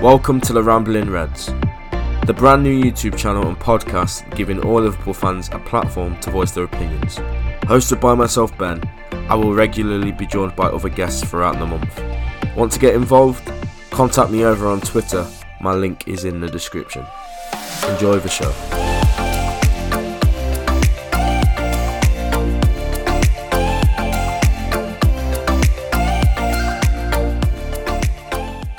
Welcome to the Rambling Reds, the brand new YouTube channel and podcast giving all Liverpool fans a platform to voice their opinions. Hosted by myself, Ben, I will regularly be joined by other guests throughout the month. Want to get involved? Contact me over on Twitter, my link is in the description. Enjoy the show.